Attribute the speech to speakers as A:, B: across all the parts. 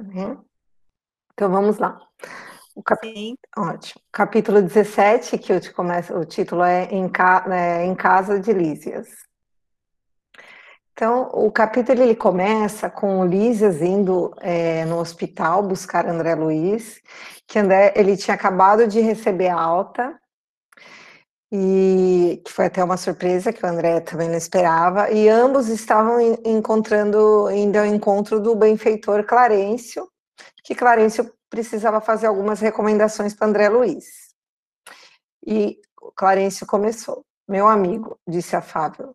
A: Né? Então vamos lá. O cap... Ótimo. Capítulo 17, que eu te começo, o título é Em, Ca... é, em Casa de Lísias. Então, o capítulo ele começa com Lísias indo é, no hospital buscar André Luiz, que André ele tinha acabado de receber alta, e que foi até uma surpresa que o André também não esperava, e ambos estavam encontrando, indo ao encontro do benfeitor Clarencio, que Clarencio precisava fazer algumas recomendações para André Luiz. E Clarencio começou. Meu amigo, disse afável,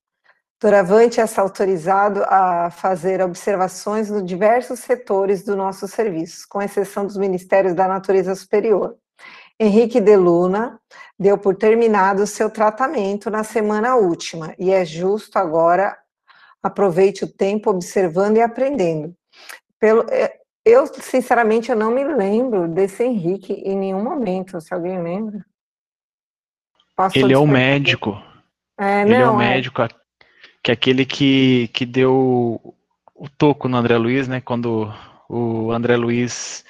A: Doravante é autorizado a fazer observações nos diversos setores do nosso serviço, com exceção dos ministérios da natureza superior. Henrique de Luna deu por terminado o seu tratamento na semana última, e é justo agora aproveite o tempo observando e aprendendo. Pelo, é, eu, sinceramente, eu não me lembro desse Henrique em nenhum momento, se alguém lembra.
B: Passou ele é o médico. É, ele não, é o é. médico, é... que é aquele que, que deu o toco no André Luiz, né? Quando o André Luiz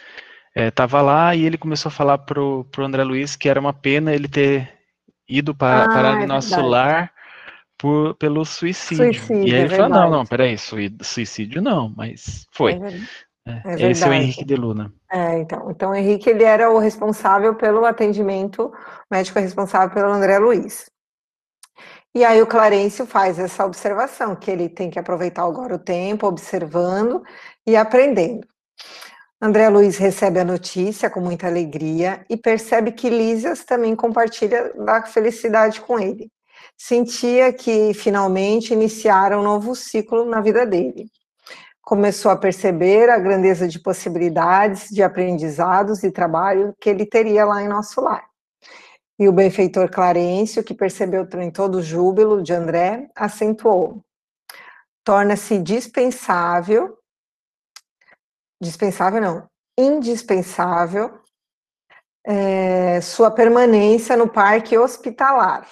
B: estava é, lá e ele começou a falar pro, pro André Luiz que era uma pena ele ter ido para, ah, parar no é nosso verdade. lar por, pelo suicídio. suicídio e aí ele é falou, não, não, peraí, suicídio não, mas foi. É, é Esse é o Henrique de Luna.
A: É, então, então o Henrique ele era o responsável pelo atendimento, o médico responsável pelo André Luiz. E aí o Clarencio faz essa observação, que ele tem que aproveitar agora o tempo, observando e aprendendo. André Luiz recebe a notícia com muita alegria e percebe que Lísias também compartilha da felicidade com ele. Sentia que finalmente iniciara um novo ciclo na vida dele. Começou a perceber a grandeza de possibilidades, de aprendizados e trabalho que ele teria lá em nosso lar. E o benfeitor Clarencio, que percebeu também todo o júbilo de André, acentuou: torna-se dispensável dispensável não, indispensável é, sua permanência no parque hospitalar.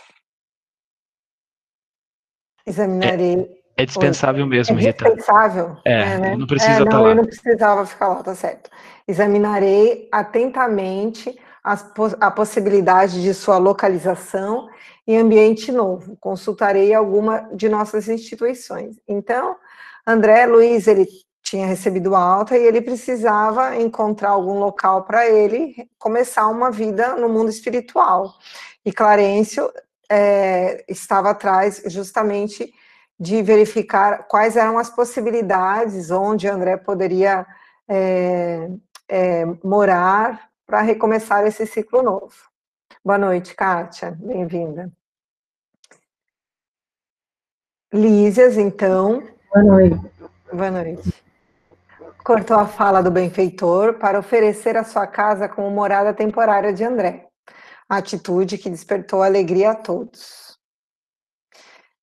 A: Examinarei.
B: É, é dispensável mesmo,
A: é Rita. Dispensável.
B: É, é né? não precisa é, estar
A: não,
B: lá.
A: Eu não precisava ficar lá, tá certo. Examinarei atentamente as, a possibilidade de sua localização em ambiente novo. Consultarei alguma de nossas instituições. Então, André Luiz, ele tinha recebido alta e ele precisava encontrar algum local para ele começar uma vida no mundo espiritual. E Clarencio é, estava atrás justamente de verificar quais eram as possibilidades onde André poderia é, é, morar para recomeçar esse ciclo novo. Boa noite, Kátia, bem-vinda. Lísias, então.
C: Boa noite.
A: Boa noite cortou a fala do benfeitor para oferecer a sua casa como morada temporária de André, atitude que despertou alegria a todos.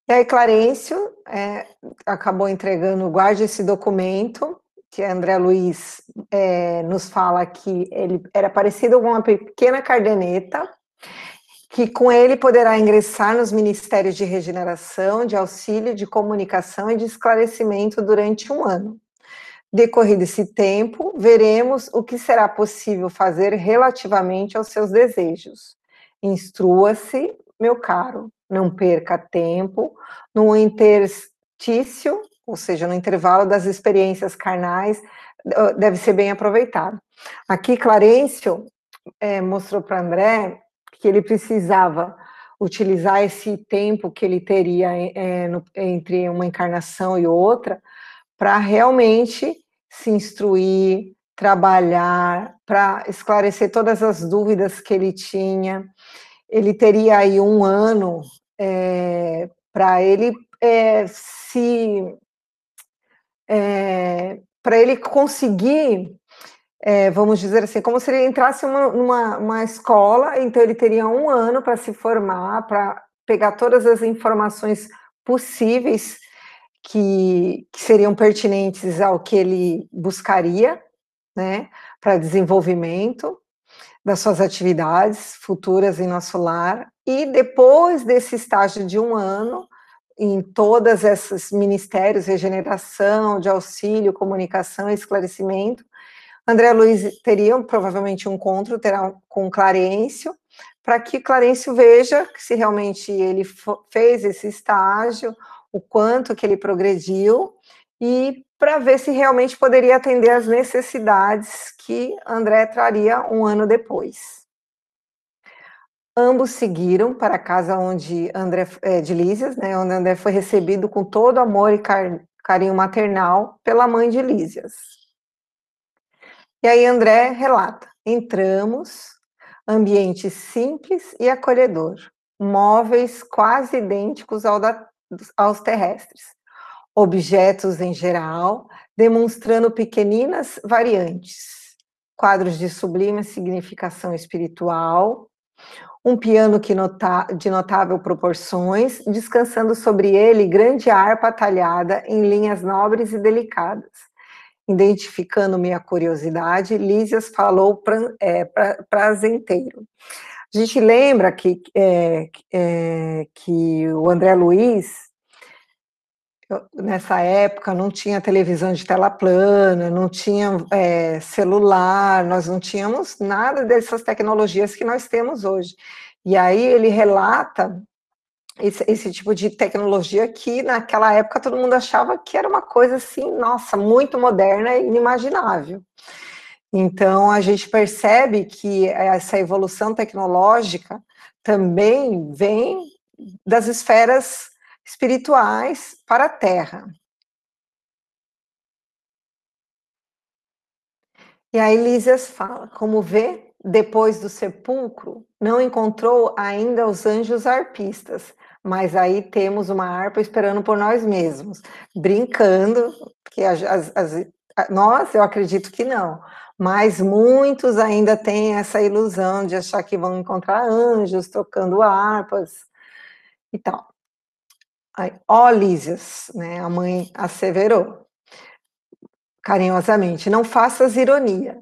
A: E aí Clarencio é, acabou entregando, guarde esse documento, que André Luiz é, nos fala que ele era parecido com uma pequena cardeneta, que com ele poderá ingressar nos ministérios de regeneração, de auxílio, de comunicação e de esclarecimento durante um ano. Decorrido esse tempo, veremos o que será possível fazer relativamente aos seus desejos. Instrua-se, meu caro, não perca tempo no interstício, ou seja, no intervalo das experiências carnais, deve ser bem aproveitado. Aqui, Clarencio é, mostrou para André que ele precisava utilizar esse tempo que ele teria é, no, entre uma encarnação e outra para realmente se instruir, trabalhar, para esclarecer todas as dúvidas que ele tinha. Ele teria aí um ano é, para ele é, se. É, para ele conseguir, vamos dizer assim, como se ele entrasse uma, numa uma escola, então ele teria um ano para se formar, para pegar todas as informações possíveis que, que seriam pertinentes ao que ele buscaria, né, para desenvolvimento das suas atividades futuras em nosso lar, e depois desse estágio de um ano, em todas esses ministérios, regeneração, de auxílio, comunicação esclarecimento, André Luiz teria provavelmente um encontro terá com Clarencio, para que Clarencio veja se realmente ele fez esse estágio, o quanto que ele progrediu, e para ver se realmente poderia atender às necessidades que André traria um ano depois. Ambos seguiram para a casa onde André é, de Lísias, né, onde André foi recebido com todo amor e carinho maternal pela mãe de Lísias. E aí André relata: entramos, ambiente simples e acolhedor, móveis quase idênticos ao da, aos terrestres, objetos em geral, demonstrando pequeninas variantes, quadros de sublime significação espiritual, um piano que nota, de notável proporções, descansando sobre ele grande harpa talhada em linhas nobres e delicadas. Identificando minha curiosidade, Lísias falou pra, é, pra, prazenteiro. A gente lembra que, é, é, que o André Luiz nessa época não tinha televisão de tela plana, não tinha é, celular, nós não tínhamos nada dessas tecnologias que nós temos hoje. E aí ele relata esse, esse, tipo de tecnologia que naquela época todo mundo achava que era uma coisa assim, nossa, muito moderna e inimaginável. Então a gente percebe que essa evolução tecnológica também vem das esferas espirituais para a Terra. E aí Lísias fala, como vê, depois do sepulcro, não encontrou ainda os anjos arpistas, mas aí temos uma harpa esperando por nós mesmos, brincando, porque as, as, as, nós, eu acredito que não, mas muitos ainda têm essa ilusão de achar que vão encontrar anjos tocando harpas e tal. Ó, Lísias, né, a mãe asseverou carinhosamente, não faças ironia.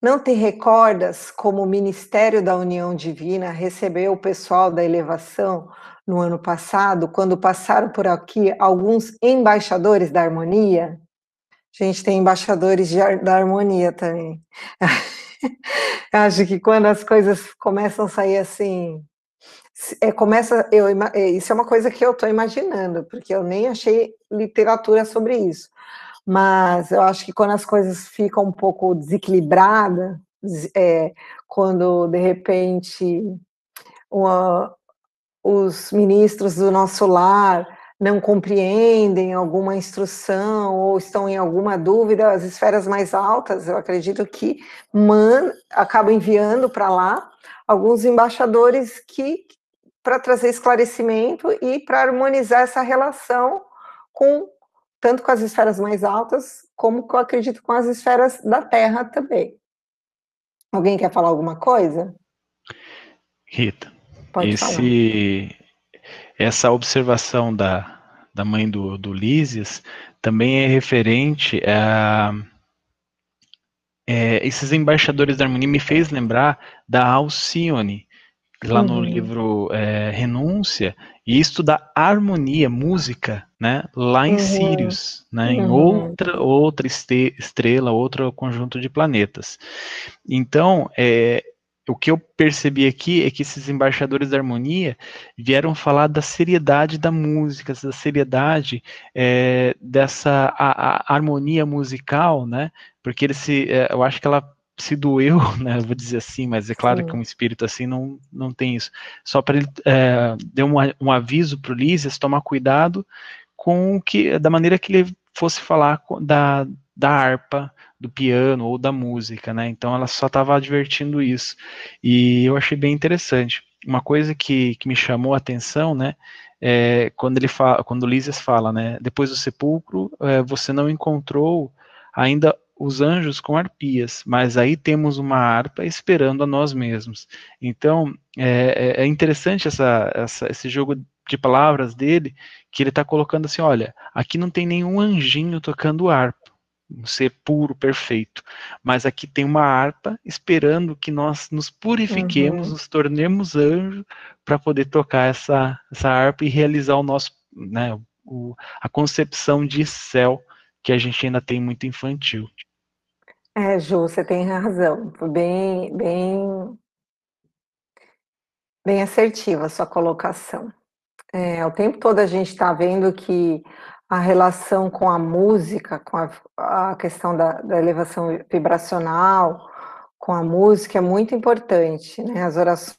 A: Não te recordas como o Ministério da União Divina recebeu o pessoal da elevação no ano passado, quando passaram por aqui alguns embaixadores da harmonia? Gente tem embaixadores de, da harmonia também. Acho que quando as coisas começam a sair assim, é, começa, eu, é, isso é uma coisa que eu estou imaginando, porque eu nem achei literatura sobre isso. Mas eu acho que quando as coisas ficam um pouco desequilibradas, é, quando de repente uma, os ministros do nosso lar não compreendem alguma instrução ou estão em alguma dúvida, as esferas mais altas, eu acredito que man, acabam enviando para lá alguns embaixadores que para trazer esclarecimento e para harmonizar essa relação com tanto com as esferas mais altas, como eu acredito com as esferas da Terra também. Alguém quer falar alguma coisa?
B: Rita, Pode esse, falar. Essa observação da, da mãe do, do Lísias também é referente a é, esses embaixadores da harmonia me fez lembrar da Alcione, lá no uhum. livro é, Renúncia, e estudar harmonia, música, né, lá em uhum. Sirius, né, em uhum. outra outra estrela, outro conjunto de planetas. Então, é, o que eu percebi aqui é que esses embaixadores da harmonia vieram falar da seriedade da música, da seriedade é, dessa a, a harmonia musical, né? Porque ele se, é, eu acho que ela se doeu, né, vou dizer assim, mas é claro Sim. que um espírito assim não, não tem isso. Só para ele é, deu um, um aviso para o Lísias tomar cuidado com que da maneira que ele fosse falar da, da harpa, do piano ou da música, né? Então ela só estava advertindo isso e eu achei bem interessante. Uma coisa que, que me chamou a atenção, né? É, quando ele fala, quando Lísias fala, né? Depois do sepulcro, é, você não encontrou ainda os anjos com arpias, mas aí temos uma harpa esperando a nós mesmos. Então, é, é, é interessante essa, essa, esse jogo de palavras dele, que ele está colocando assim, olha, aqui não tem nenhum anjinho tocando harpa, um ser puro, perfeito, mas aqui tem uma harpa esperando que nós nos purifiquemos, uhum. nos tornemos anjo, para poder tocar essa, essa harpa e realizar o nosso, né, o, a concepção de céu que a gente ainda tem muito infantil.
A: É, Ju, você tem razão. Bem, bem, bem assertiva a sua colocação. É, o tempo todo a gente está vendo que a relação com a música, com a, a questão da, da, elevação vibracional, com a música é muito importante, né? As orações.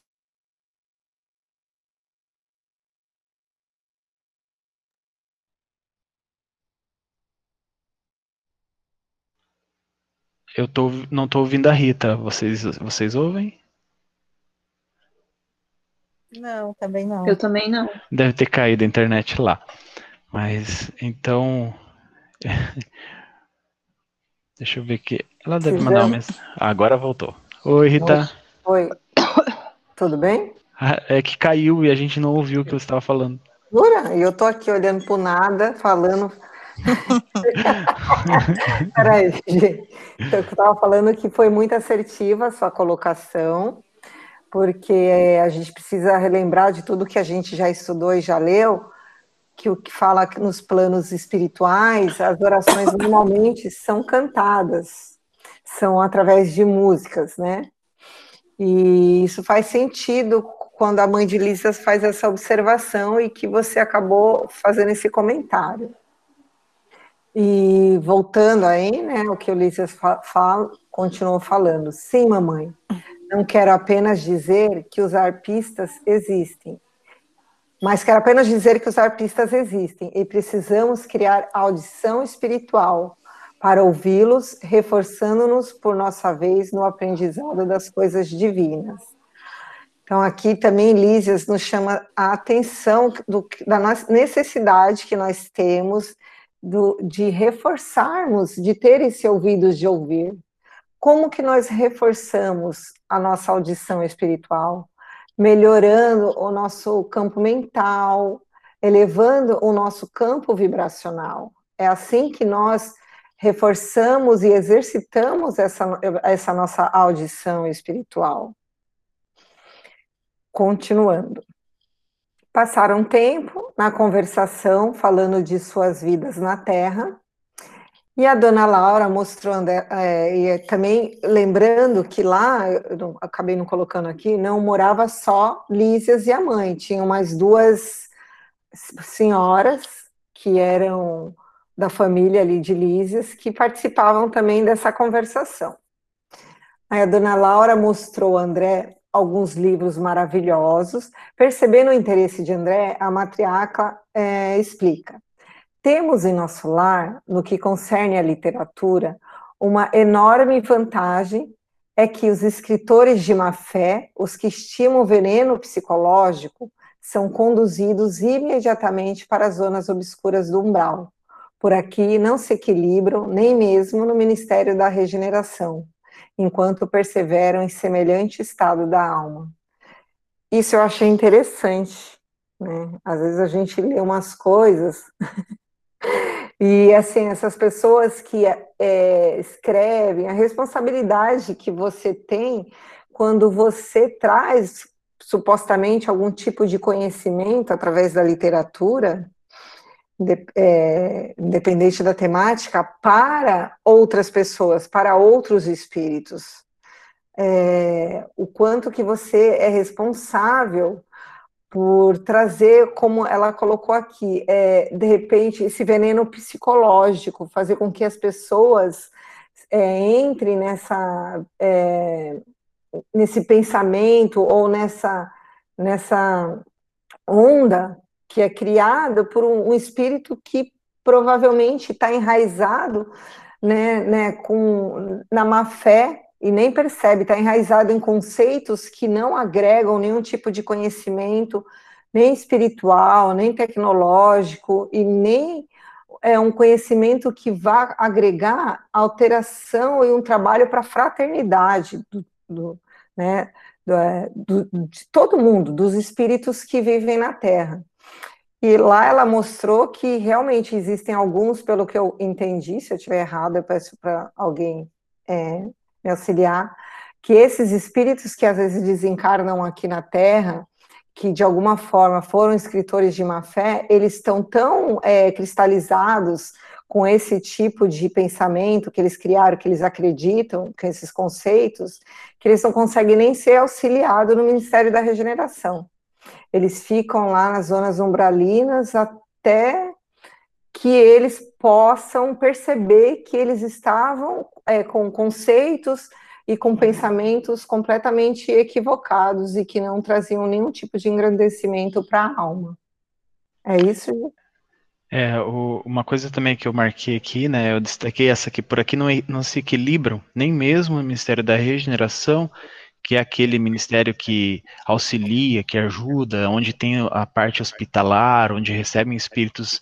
B: Eu tô, não estou ouvindo a Rita. Vocês, vocês ouvem?
C: Não, também não.
D: Eu também não.
B: Deve ter caído a internet lá. Mas então. Deixa eu ver aqui. Ela deve mandar uma mensagem. Ah, agora voltou. Oi, Rita.
A: Oi. Tudo bem?
B: Ah, é que caiu e a gente não ouviu o que você estava falando.
A: Jura? E eu tô aqui olhando pro nada, falando. Peraí, gente. Eu estava falando que foi muito assertiva a sua colocação porque a gente precisa relembrar de tudo que a gente já estudou e já leu, que o que fala nos planos espirituais, as orações normalmente são cantadas, são através de músicas, né? E isso faz sentido quando a mãe de Lísias faz essa observação e que você acabou fazendo esse comentário. E voltando aí, né, o que o Lísias fala, continuou falando. Sim, mamãe, não quero apenas dizer que os arpistas existem, mas quero apenas dizer que os arpistas existem e precisamos criar audição espiritual para ouvi-los, reforçando-nos por nossa vez no aprendizado das coisas divinas. Então, aqui também Lísias nos chama a atenção do, da necessidade que nós temos do, de reforçarmos, de ter esse ouvido de ouvir, como que nós reforçamos a nossa audição espiritual, melhorando o nosso campo mental, elevando o nosso campo vibracional. É assim que nós reforçamos e exercitamos essa, essa nossa audição espiritual. Continuando. Passaram tempo na conversação, falando de suas vidas na Terra, e a dona Laura mostrando, é, e também lembrando que lá, eu não, acabei não colocando aqui, não morava só Lísias e a mãe, tinham mais duas senhoras que eram da família ali de Lísias, que participavam também dessa conversação. Aí a dona Laura mostrou a André alguns livros maravilhosos. Percebendo o interesse de André, a matriarca é, explica. Temos em nosso lar, no que concerne à literatura, uma enorme vantagem é que os escritores de má fé, os que estimam o veneno psicológico, são conduzidos imediatamente para as zonas obscuras do umbral. Por aqui não se equilibram nem mesmo no ministério da regeneração, enquanto perseveram em semelhante estado da alma. Isso eu achei interessante. Né? Às vezes a gente lê umas coisas E assim, essas pessoas que é, escrevem, a responsabilidade que você tem quando você traz supostamente algum tipo de conhecimento através da literatura, de, é, independente da temática, para outras pessoas, para outros espíritos. É, o quanto que você é responsável por trazer, como ela colocou aqui, é, de repente, esse veneno psicológico, fazer com que as pessoas é, entrem nessa, é, nesse pensamento ou nessa, nessa onda que é criada por um, um espírito que provavelmente está enraizado né, né, com, na má fé e nem percebe, está enraizado em conceitos que não agregam nenhum tipo de conhecimento, nem espiritual, nem tecnológico, e nem é um conhecimento que vá agregar alteração e um trabalho para a fraternidade do, do, né, do, é, do, de todo mundo, dos espíritos que vivem na Terra. E lá ela mostrou que realmente existem alguns, pelo que eu entendi, se eu estiver errado, eu peço para alguém é, me auxiliar, que esses espíritos que às vezes desencarnam aqui na Terra, que de alguma forma foram escritores de má fé, eles estão tão é, cristalizados com esse tipo de pensamento que eles criaram, que eles acreditam, com esses conceitos, que eles não conseguem nem ser auxiliados no Ministério da Regeneração. Eles ficam lá nas zonas umbralinas até que eles possam perceber que eles estavam é, com conceitos e com pensamentos completamente equivocados e que não traziam nenhum tipo de engrandecimento para a alma. É isso?
B: É, o, uma coisa também que eu marquei aqui, né, eu destaquei essa aqui, por aqui não, não se equilibram, nem mesmo o Ministério da Regeneração, que é aquele ministério que auxilia, que ajuda, onde tem a parte hospitalar, onde recebem espíritos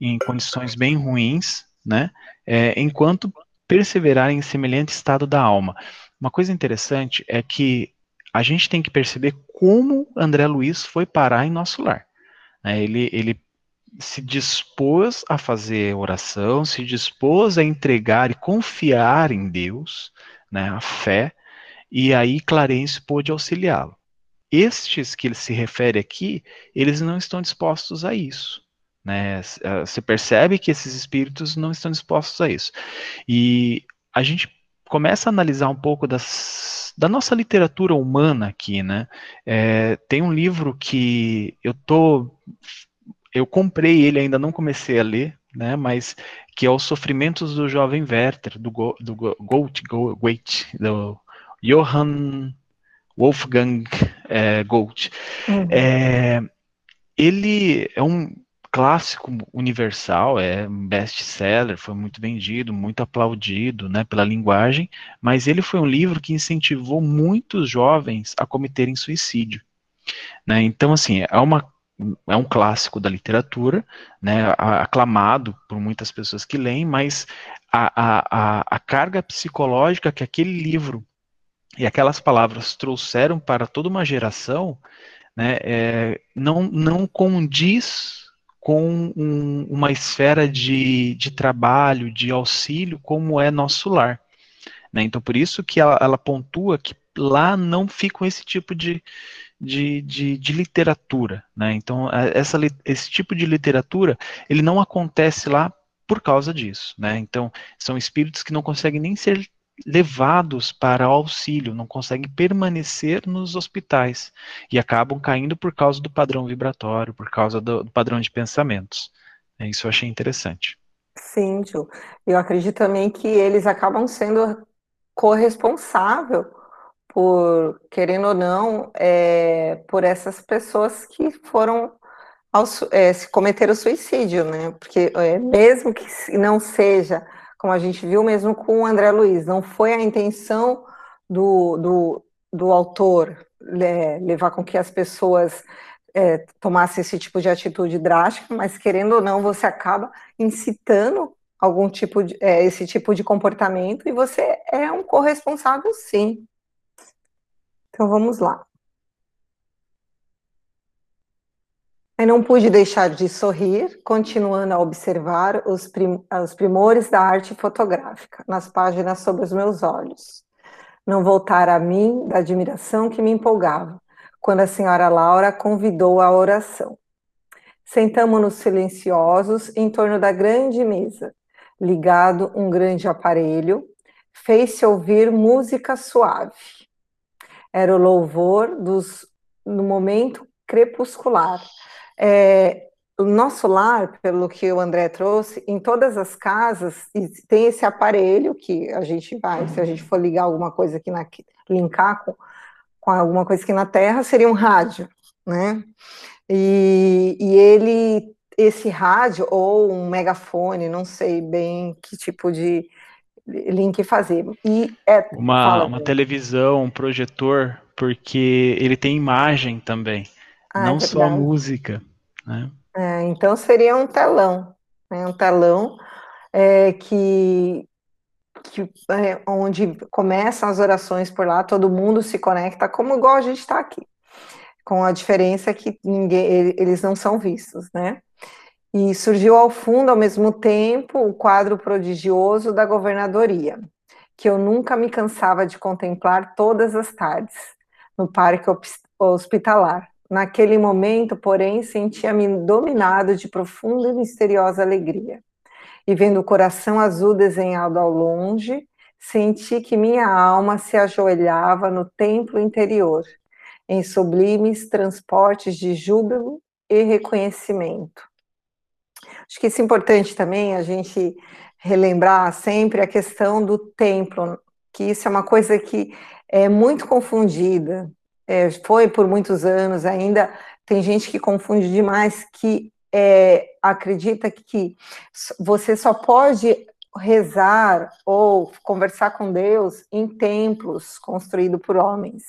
B: em condições bem ruins, né, é, enquanto perseverarem em semelhante estado da alma. Uma coisa interessante é que a gente tem que perceber como André Luiz foi parar em nosso lar. Né, ele, ele se dispôs a fazer oração, se dispôs a entregar e confiar em Deus, né, a fé, e aí Clarence pôde auxiliá-lo. Estes que ele se refere aqui, eles não estão dispostos a isso. Né? Você percebe que esses espíritos não estão dispostos a isso. E a gente começa a analisar um pouco das, da nossa literatura humana aqui, né? É, tem um livro que eu tô eu comprei ele, ainda não comecei a ler, né, mas que é Os Sofrimentos do Jovem Werther, do, Go, do Goethe, Goethe, do Johann Wolfgang é, Goethe. Uhum. É, ele é um clássico universal, é um best-seller, foi muito vendido, muito aplaudido né, pela linguagem, mas ele foi um livro que incentivou muitos jovens a cometerem suicídio. Né? Então, assim, é uma é um clássico da literatura, né, aclamado por muitas pessoas que leem, mas a, a, a carga psicológica que aquele livro e aquelas palavras trouxeram para toda uma geração, né, é, não, não condiz com um, uma esfera de, de trabalho, de auxílio, como é nosso lar. Né? Então, por isso que ela, ela pontua que lá não ficam esse tipo de, de, de, de literatura, né? Então, essa, esse tipo de literatura, ele não acontece lá por causa disso, né? Então, são espíritos que não conseguem nem ser levados para auxílio, não conseguem permanecer nos hospitais e acabam caindo por causa do padrão vibratório, por causa do, do padrão de pensamentos. É, isso eu achei interessante.
A: Sim, Ju. Eu acredito também que eles acabam sendo corresponsável por, querendo ou não, é, por essas pessoas que foram ao, é, se cometer o suicídio, né? Porque é, mesmo que não seja, como a gente viu mesmo com o André Luiz, não foi a intenção do, do, do autor é, levar com que as pessoas é, tomassem esse tipo de atitude drástica, mas querendo ou não, você acaba incitando algum tipo de é, esse tipo de comportamento e você é um corresponsável sim. Então vamos lá. Eu não pude deixar de sorrir, continuando a observar os, prim os primores da arte fotográfica nas páginas sob os meus olhos. Não voltar a mim da admiração que me empolgava, quando a senhora Laura convidou a oração. Sentamos-nos silenciosos em torno da grande mesa, ligado um grande aparelho, fez-se ouvir música suave era o louvor dos, no momento crepuscular. É, o nosso lar, pelo que o André trouxe, em todas as casas tem esse aparelho que a gente vai, se a gente for ligar alguma coisa aqui na linkar com, com alguma coisa aqui na Terra, seria um rádio, né? E, e ele, esse rádio ou um megafone, não sei bem que tipo de link fazer. E é,
B: uma, uma televisão, um projetor, porque ele tem imagem também, ah, não é só música. Né?
A: É, então seria um telão, né? um telão é, que, que é, onde começam as orações por lá, todo mundo se conecta, como igual a gente está aqui, com a diferença que ninguém, eles não são vistos, né? E surgiu ao fundo, ao mesmo tempo, o quadro prodigioso da governadoria, que eu nunca me cansava de contemplar todas as tardes, no parque hospitalar. Naquele momento, porém, sentia-me dominado de profunda e misteriosa alegria. e vendo o coração azul desenhado ao longe, senti que minha alma se ajoelhava no templo interior, em sublimes transportes de júbilo e reconhecimento. Acho que isso é importante também a gente relembrar sempre a questão do templo, que isso é uma coisa que é muito confundida, é, foi por muitos anos, ainda tem gente que confunde demais, que é, acredita que você só pode rezar ou conversar com Deus em templos construídos por homens.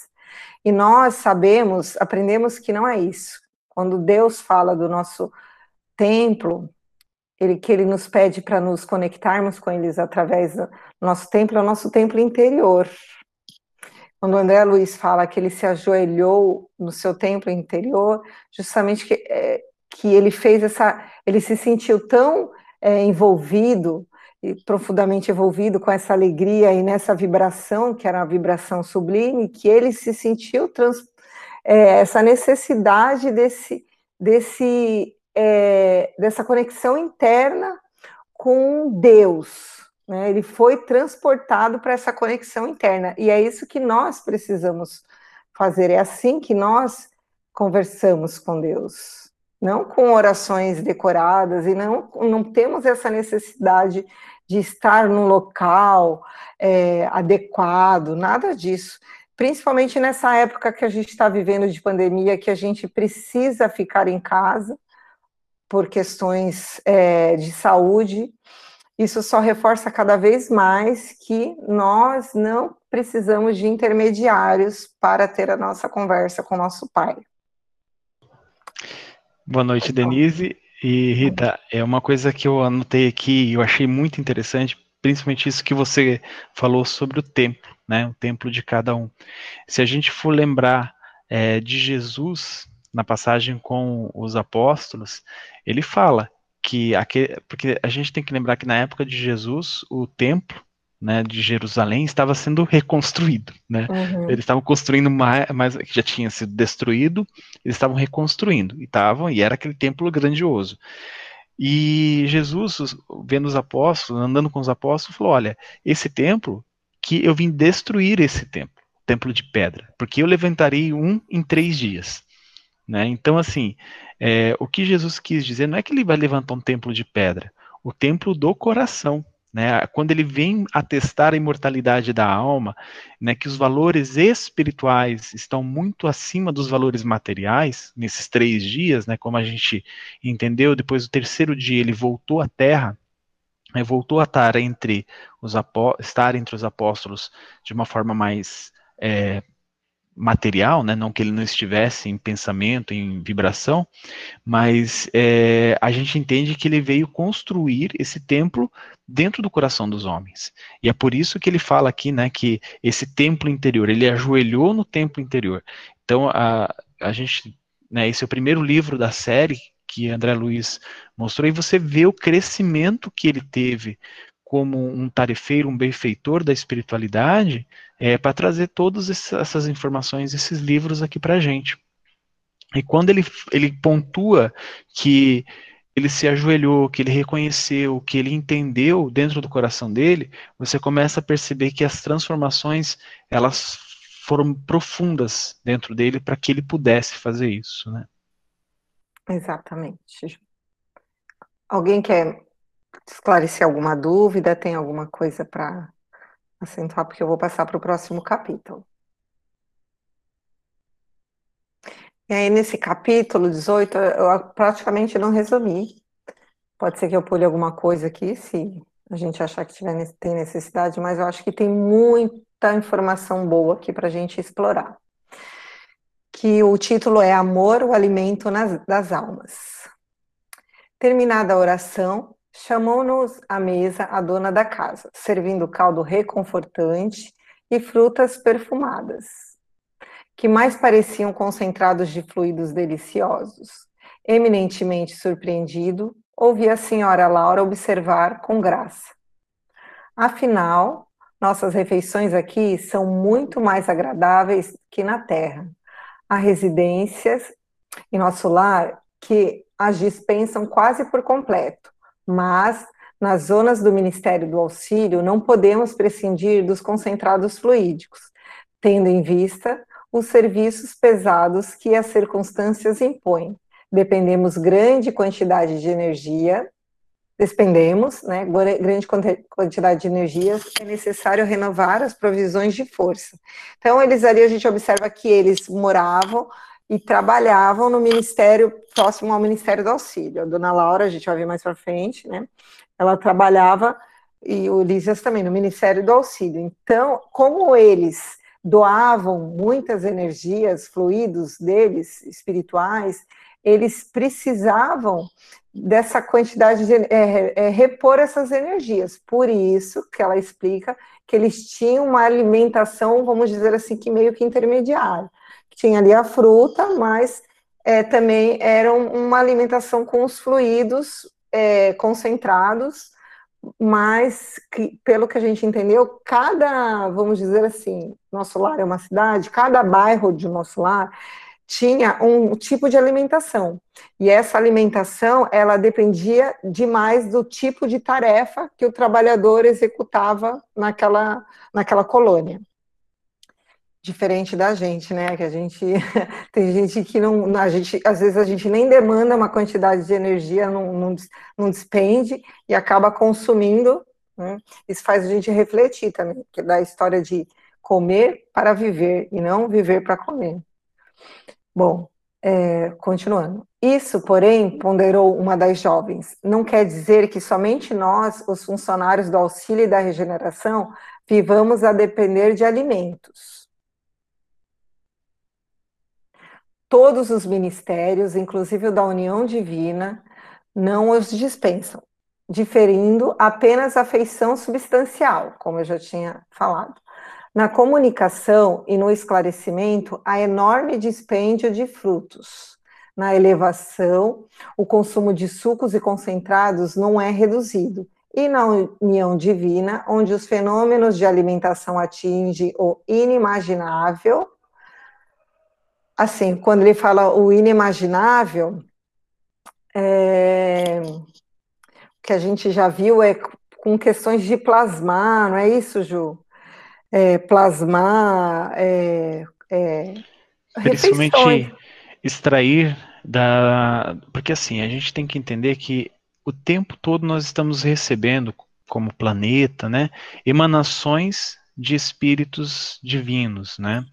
A: E nós sabemos, aprendemos que não é isso. Quando Deus fala do nosso templo, ele, que ele nos pede para nos conectarmos com eles através do nosso templo, é o nosso templo interior. Quando André Luiz fala que ele se ajoelhou no seu templo interior, justamente que, é, que ele fez essa, ele se sentiu tão é, envolvido e profundamente envolvido com essa alegria e nessa vibração, que era a vibração sublime, que ele se sentiu trans, é, essa necessidade desse, desse, é, dessa conexão interna com Deus, né? Ele foi transportado para essa conexão interna. E é isso que nós precisamos fazer. É assim que nós conversamos com Deus. Não com orações decoradas, e não, não temos essa necessidade de estar num local é, adequado, nada disso. Principalmente nessa época que a gente está vivendo de pandemia, que a gente precisa ficar em casa por questões é, de saúde, isso só reforça cada vez mais que nós não precisamos de intermediários para ter a nossa conversa com nosso pai.
B: Boa noite, Denise. E Rita, é uma coisa que eu anotei aqui e eu achei muito interessante, principalmente isso que você falou sobre o templo, né? O templo de cada um. Se a gente for lembrar é, de Jesus na passagem com os apóstolos, ele fala que aquele, porque a gente tem que lembrar que na época de Jesus o templo né, de Jerusalém estava sendo reconstruído, né? Uhum. Eles estavam construindo mais, mais, que já tinha sido destruído, eles estavam reconstruindo e estavam e era aquele templo grandioso. E Jesus, vendo os apóstolos, andando com os apóstolos, falou: olha, esse templo que eu vim destruir esse templo, templo de pedra, porque eu levantarei um em três dias. Né? Então, assim, é, o que Jesus quis dizer não é que ele vai levantar um templo de pedra, o templo do coração. Né? Quando ele vem atestar a imortalidade da alma, né, que os valores espirituais estão muito acima dos valores materiais, nesses três dias, né, como a gente entendeu, depois do terceiro dia ele voltou à terra, né, voltou a estar entre os, estar entre os apóstolos de uma forma mais é, material, né? não que ele não estivesse em pensamento, em vibração, mas é, a gente entende que ele veio construir esse templo dentro do coração dos homens. E é por isso que ele fala aqui, né, que esse templo interior, ele ajoelhou no templo interior. Então, a, a gente, né, esse é o primeiro livro da série que André Luiz mostrou, e você vê o crescimento que ele teve como um tarefeiro, um benfeitor da espiritualidade, é, para trazer todas essas informações, esses livros aqui para a gente. E quando ele, ele pontua que ele se ajoelhou, que ele reconheceu, que ele entendeu dentro do coração dele, você começa a perceber que as transformações elas foram profundas dentro dele para que ele pudesse fazer isso, né?
A: Exatamente. Alguém quer esclarecer alguma dúvida? Tem alguma coisa para acentuar? Porque eu vou passar para o próximo capítulo. E aí, nesse capítulo 18, eu praticamente não resumi. Pode ser que eu pule alguma coisa aqui, se a gente achar que tiver, tem necessidade, mas eu acho que tem muita informação boa aqui para a gente explorar. Que o título é Amor, o Alimento nas, das Almas. Terminada a oração, Chamou-nos à mesa a dona da casa, servindo caldo reconfortante e frutas perfumadas, que mais pareciam concentrados de fluidos deliciosos. Eminentemente surpreendido, ouvi a senhora Laura observar com graça. Afinal, nossas refeições aqui são muito mais agradáveis que na terra. Há residências em nosso lar que as dispensam quase por completo mas nas zonas do Ministério do Auxílio, não podemos prescindir dos concentrados fluídicos, tendo em vista os serviços pesados que as circunstâncias impõem. Dependemos grande quantidade de energia, despendemos, né, grande quantidade de energia, é necessário renovar as provisões de força. Então, eles ali, a gente observa que eles moravam e trabalhavam no ministério, próximo ao Ministério do Auxílio. A dona Laura, a gente vai ver mais para frente, né, ela trabalhava, e o Lísias também, no Ministério do Auxílio. Então, como eles doavam muitas energias, fluidos deles, espirituais, eles precisavam dessa quantidade de é, é, repor essas energias. Por isso que ela explica que eles tinham uma alimentação, vamos dizer assim, que meio que intermediária. Tinha ali a fruta, mas é, também era uma alimentação com os fluidos é, concentrados, mas que, pelo que a gente entendeu, cada, vamos dizer assim, nosso lar é uma cidade, cada bairro de nosso lar tinha um tipo de alimentação. E essa alimentação, ela dependia demais do tipo de tarefa que o trabalhador executava naquela, naquela colônia. Diferente da gente, né? Que a gente tem gente que não, a gente às vezes a gente nem demanda uma quantidade de energia, não, não, não despende e acaba consumindo. Né? Isso faz a gente refletir também, que da história de comer para viver e não viver para comer. Bom, é, continuando. Isso, porém, ponderou uma das jovens, não quer dizer que somente nós, os funcionários do auxílio e da regeneração, vivamos a depender de alimentos. Todos os ministérios, inclusive o da União Divina, não os dispensam, diferindo apenas a feição substancial, como eu já tinha falado. Na comunicação e no esclarecimento, há enorme dispêndio de frutos. Na elevação, o consumo de sucos e concentrados não é reduzido. E na união divina, onde os fenômenos de alimentação atingem o inimaginável, assim, quando ele fala o inimaginável, é, o que a gente já viu é com questões de plasmar, não é isso, Ju? é, plasmar, é, é,
B: principalmente refeições. extrair da, porque assim a gente tem que entender que o tempo todo nós estamos recebendo como planeta, né, emanações de espíritos divinos, né?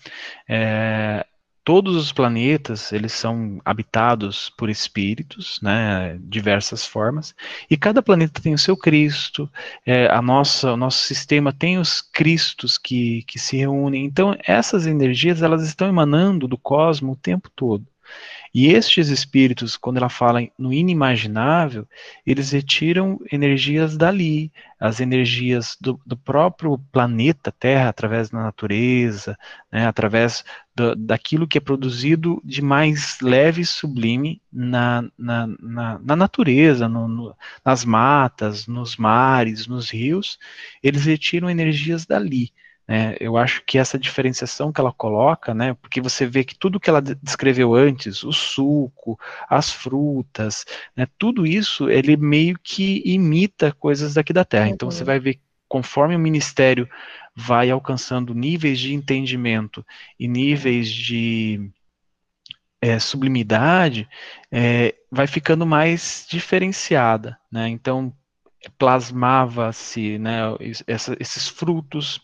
B: É, todos os planetas eles são habitados por espíritos, né, diversas formas, e cada planeta tem o seu Cristo, é, a nossa, o nosso sistema tem os Cristos que, que se reúnem, então essas energias elas estão emanando do cosmos o tempo todo. E estes espíritos, quando ela fala no inimaginável, eles retiram energias dali, as energias do, do próprio planeta Terra, através da natureza, né, através do, daquilo que é produzido de mais leve e sublime na, na, na, na natureza, no, no, nas matas, nos mares, nos rios, eles retiram energias dali. Né? Eu acho que essa diferenciação que ela coloca, né, porque você vê que tudo que ela descreveu antes, o suco, as frutas, né, tudo isso, ele meio que imita coisas daqui da Terra. Então você uhum. vai ver conforme o ministério vai alcançando níveis de entendimento e níveis de é, sublimidade, é, vai ficando mais diferenciada, né? Então plasmava-se, né, esses frutos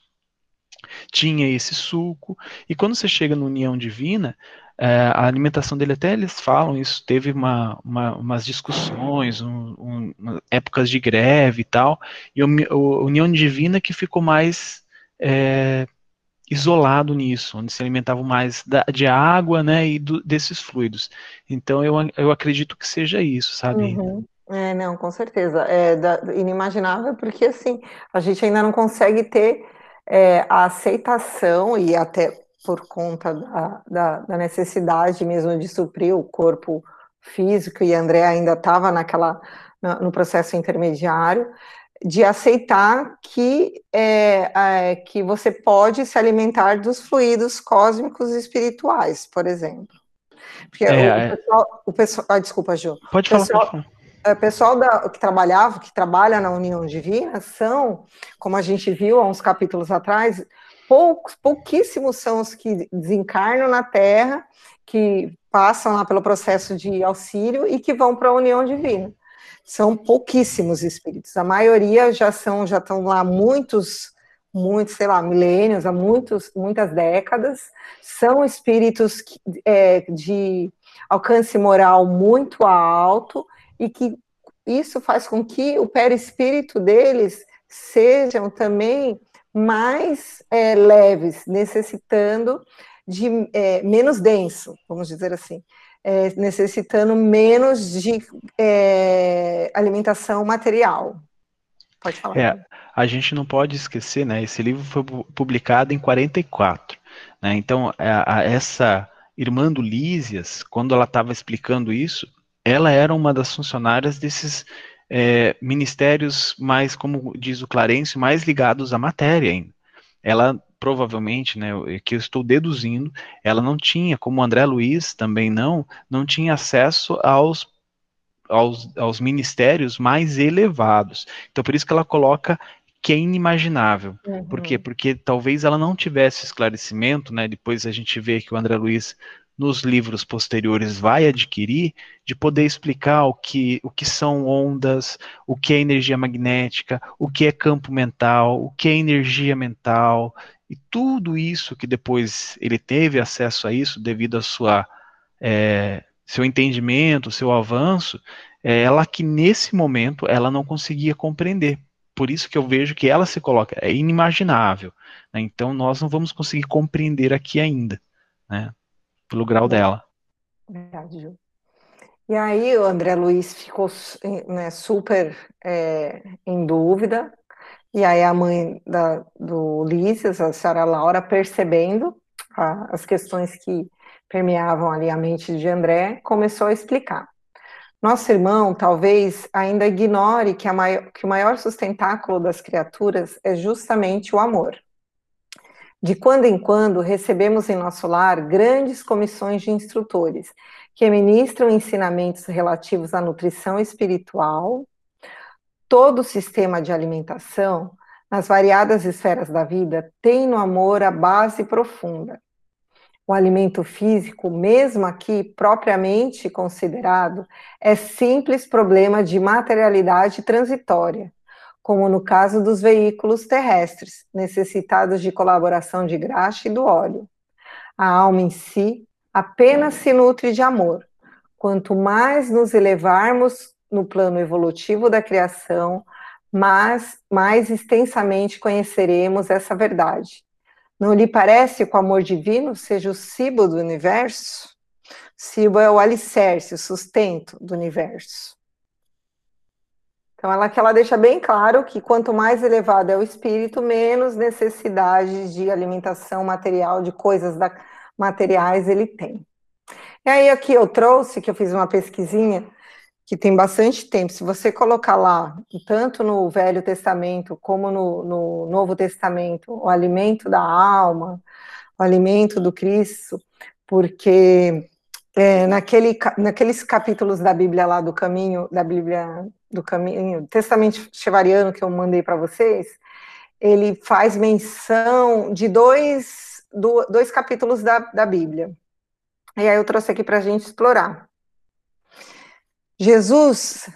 B: tinha esse suco, e quando você chega no União Divina, é, a alimentação dele, até eles falam isso, teve uma, uma umas discussões, um, um, épocas de greve e tal, e o União Divina que ficou mais é, isolado nisso, onde se alimentavam mais da, de água, né, e do, desses fluidos. Então eu, eu acredito que seja isso, sabe?
A: Uhum. É, não, com certeza. É da, inimaginável porque assim, a gente ainda não consegue ter é, a aceitação e até por conta da, da, da, necessidade mesmo de suprir o corpo físico, e André ainda estava naquela no processo intermediário, de aceitar que, é, é, que você pode se alimentar dos fluidos cósmicos e espirituais, por exemplo. Porque é, o, é. pessoal, o pessoal. Ah, desculpa, Ju.
B: Pode falar, pessoal, pode falar
A: o pessoal da, que trabalhava, que trabalha na União Divina, são, como a gente viu há uns capítulos atrás, poucos, pouquíssimos são os que desencarnam na Terra, que passam lá pelo processo de auxílio e que vão para a União Divina. São pouquíssimos espíritos. A maioria já são, já estão lá muitos, muitos, sei lá, milênios, há muitos, muitas décadas. São espíritos que, é, de alcance moral muito alto e que isso faz com que o perispírito deles sejam também mais é, leves, necessitando de é, menos denso, vamos dizer assim, é, necessitando menos de é, alimentação material.
B: Pode falar. É, a gente não pode esquecer, né? Esse livro foi publicado em 44, né? Então a, a, essa irmã do Lísias, quando ela estava explicando isso, ela era uma das funcionárias desses é, ministérios mais, como diz o Clarence, mais ligados à matéria ainda. Ela provavelmente, né, que eu estou deduzindo, ela não tinha, como o André Luiz também não, não tinha acesso aos, aos, aos ministérios mais elevados. Então, por isso que ela coloca que é inimaginável. Uhum. Por quê? Porque talvez ela não tivesse esclarecimento, né? Depois a gente vê que o André Luiz nos livros posteriores vai adquirir, de poder explicar o que, o que são ondas, o que é energia magnética, o que é campo mental, o que é energia mental, e tudo isso que depois ele teve acesso a isso devido a sua é, seu entendimento, seu avanço, é ela que nesse momento ela não conseguia compreender. Por isso que eu vejo que ela se coloca, é inimaginável. Né? Então nós não vamos conseguir compreender aqui ainda. Né? Pelo grau dela.
A: Verdade, Ju. E aí o André Luiz ficou né, super é, em dúvida, e aí a mãe da, do Ulisses, a senhora Laura, percebendo a, as questões que permeavam ali a mente de André, começou a explicar. Nosso irmão talvez ainda ignore que, maior, que o maior sustentáculo das criaturas é justamente o amor. De quando em quando, recebemos em nosso lar grandes comissões de instrutores que ministram ensinamentos relativos à nutrição espiritual, todo o sistema de alimentação, nas variadas esferas da vida, tem no amor a base profunda. O alimento físico, mesmo aqui propriamente considerado, é simples problema de materialidade transitória como no caso dos veículos terrestres, necessitados de colaboração de graxa e do óleo. A alma em si apenas se nutre de amor. Quanto mais nos elevarmos no plano evolutivo da criação, mais, extensamente conheceremos essa verdade. Não lhe parece que o amor divino seja o cibo do universo? Cibo é o alicerce, o sustento do universo. Então, ela ela deixa bem claro que quanto mais elevado é o espírito, menos necessidade de alimentação material, de coisas da, materiais ele tem. E aí aqui eu trouxe, que eu fiz uma pesquisinha, que tem bastante tempo, se você colocar lá, tanto no Velho Testamento como no, no Novo Testamento, o alimento da alma, o alimento do Cristo, porque é, naquele, naqueles capítulos da Bíblia lá do caminho, da Bíblia do caminho, Testamento Chevariano que eu mandei para vocês, ele faz menção de dois, do, dois capítulos da, da Bíblia. E aí eu trouxe aqui para a gente explorar. Jesus,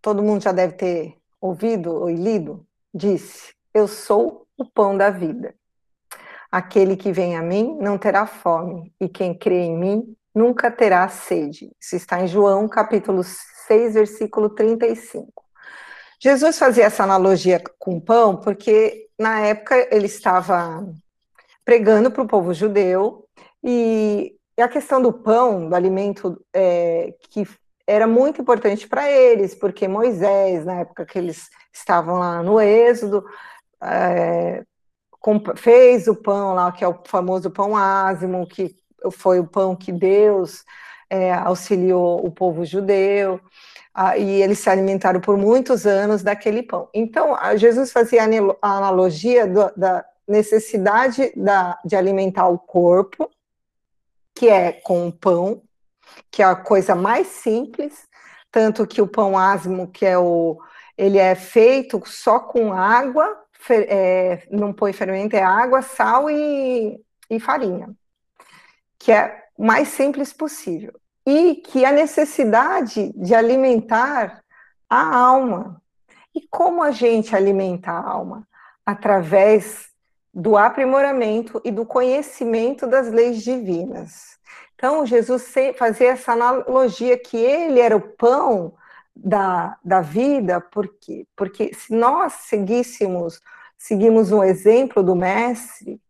A: todo mundo já deve ter ouvido ou lido, disse: Eu sou o pão da vida. Aquele que vem a mim não terá fome, e quem crê em mim nunca terá sede. Isso está em João, capítulo 6, versículo 35. Jesus fazia essa analogia com pão porque, na época, ele estava pregando para o povo judeu e, a questão do pão, do alimento é, que era muito importante para eles, porque Moisés, na época que eles estavam lá no Êxodo, é, fez o pão lá, que é o famoso pão ázimo, que foi o pão que Deus é, auxiliou o povo judeu, ah, e eles se alimentaram por muitos anos daquele pão. Então, Jesus fazia a analogia do, da necessidade da, de alimentar o corpo, que é com o pão, que é a coisa mais simples, tanto que o pão asmo, que é o, ele é feito só com água, fer, é, não põe fermento, é água, sal e, e farinha, que é o mais simples possível. E que a necessidade de alimentar a alma. E como a gente alimenta a alma? Através do aprimoramento e do conhecimento das leis divinas. Então, Jesus fazia essa analogia que ele era o pão da, da vida, por quê? Porque se nós seguíssemos, seguimos um exemplo do Mestre,